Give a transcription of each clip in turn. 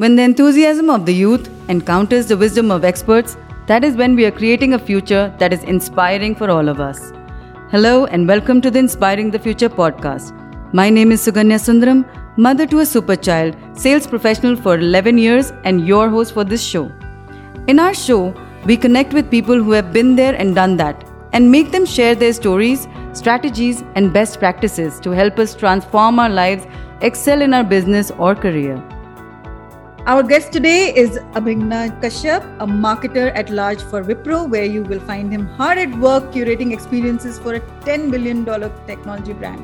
When the enthusiasm of the youth encounters the wisdom of experts, that is when we are creating a future that is inspiring for all of us. Hello and welcome to the Inspiring the Future podcast. My name is Suganya Sundaram, mother to a super child, sales professional for 11 years, and your host for this show. In our show, we connect with people who have been there and done that and make them share their stories, strategies, and best practices to help us transform our lives, excel in our business or career. Our guest today is Abhigna Kashyap, a marketer at large for Wipro, where you will find him hard at work curating experiences for a $10 billion technology brand.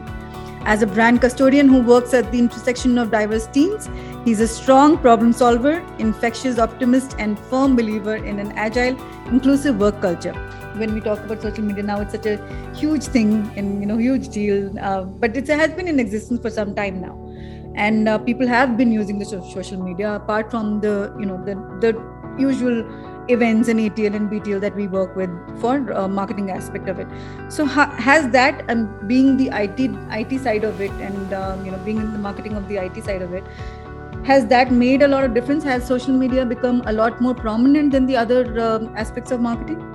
As a brand custodian who works at the intersection of diverse teams, he's a strong problem solver, infectious optimist, and firm believer in an agile, inclusive work culture. When we talk about social media now, it's such a huge thing and you know huge deal, uh, but it has been in existence for some time now and uh, people have been using the social media apart from the you know the the usual events and ATL and BTL that we work with for uh, marketing aspect of it. So ha- has that um, being the IT IT side of it and um, you know being in the marketing of the IT side of it, has that made a lot of difference? Has social media become a lot more prominent than the other um, aspects of marketing?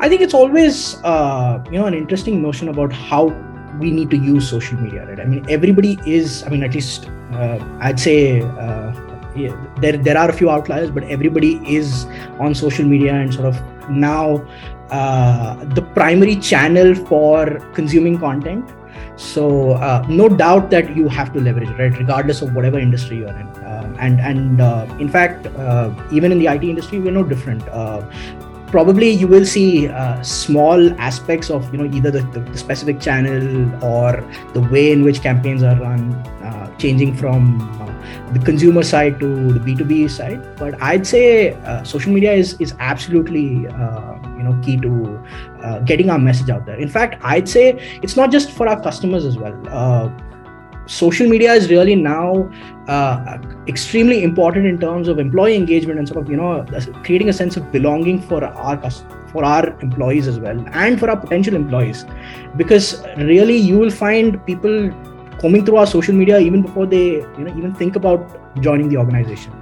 I think it's always uh, you know an interesting notion about how we need to use social media right? I mean everybody is i mean at least uh, i'd say uh, yeah, there there are a few outliers but everybody is on social media and sort of now uh, the primary channel for consuming content. So uh, no doubt that you have to leverage right? Regardless of whatever industry you're in. Uh, and and uh, in fact even in the it industry we're no different probably you will see uh, small aspects of you know either the, the, specific channel or the way in which campaigns are run uh, changing from uh, the consumer side to the b2b side. But i'd say uh, social media is is absolutely uh, you know key to uh, getting our message out there. In fact i'd say it's not just for our customers as well social media is really now uh, extremely important in terms of employee engagement and sort of you know creating a sense of belonging for our for our employees as well and for our potential employees. Because really you will find people combing through our social media even before they you know even think about joining the organization.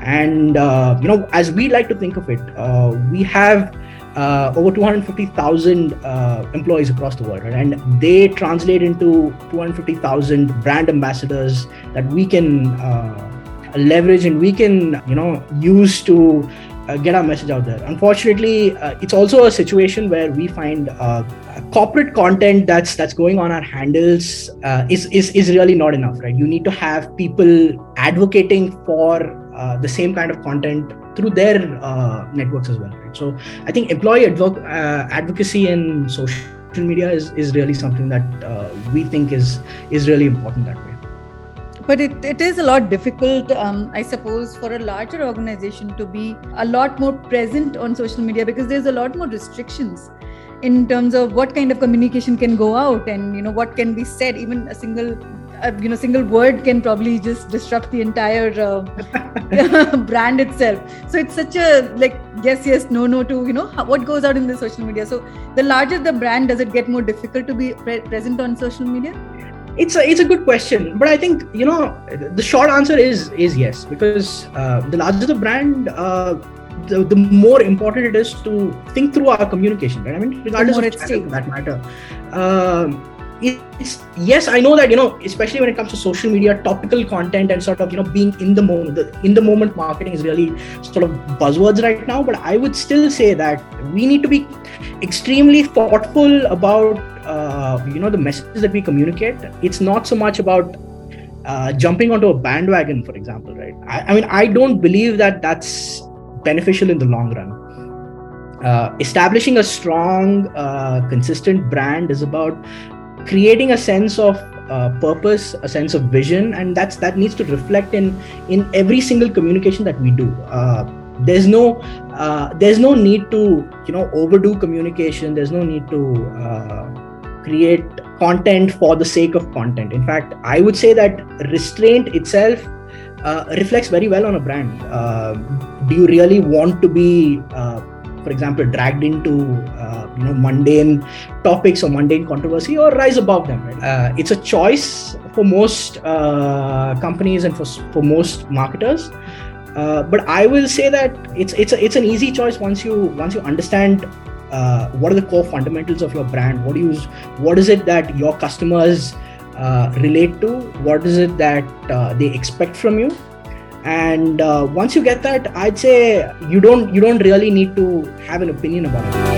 And uh, you know as we like to think of it uh, we have uh, over 250,000 uh, employees across the world, right? and they translate into 250,000 brand ambassadors that we can uh, leverage and we can, you know, use to uh, get our message out there. Unfortunately, uh, it's also a situation where we find uh, corporate content that's that's going on our handles is, is is really not enough, right? You need to have people advocating for the same kind of content through their uh, networks as well. Right? So I think employee advo- uh, advocacy in social media is, is really something that uh, we think is is really important that way. But it, it is a lot difficult, um, I suppose, for a larger organization to be a lot more present on social media because there's a lot more restrictions in terms of what kind of communication can go out and you know what can be said even a single a, you know single word can probably just disrupt the entire uh, brand itself. So it's such a like yes yes no no to you know what goes out in the social media. So the larger the brand does it get more difficult to be pre- present on social media? It's a it's a good question but i think you know the short answer is is yes because uh, the larger the brand uh, the, the more important it is to think through our communication right? I mean regardless of channel, that matter. Um, it's yes i know that you know especially when it comes to social media topical content and sort of you know being in the moment in the moment marketing is really sort of buzzwords right now but i would still say that we need to be extremely thoughtful about uh, you know the messages that we communicate. It's not so much about uh, jumping onto a bandwagon for example right? I, I, mean i don't believe that that's beneficial in the long run. Uh, establishing a strong uh, consistent brand is about creating a sense of uh, purpose a sense of vision and that's that needs to reflect in in every single communication that we do. Uh, there's no uh, there's no need to you know overdo communication. There's no need to uh, create content for the sake of content. In fact i would say that restraint itself uh, reflects very well on a brand. Uh, do you really want to be for example, dragged into uh, you know mundane topics or mundane controversy, or rise above them. Right? Uh, it's a choice for most uh, companies and for for most marketers. Uh, but I will say that it's it's a, it's an easy choice once you once you understand uh, what are the core fundamentals of your brand. What do you what is it that your customers uh, relate to? What is it that uh, they expect from you? And uh, once you get that, I'd say you don't you don't really need to have an opinion about it.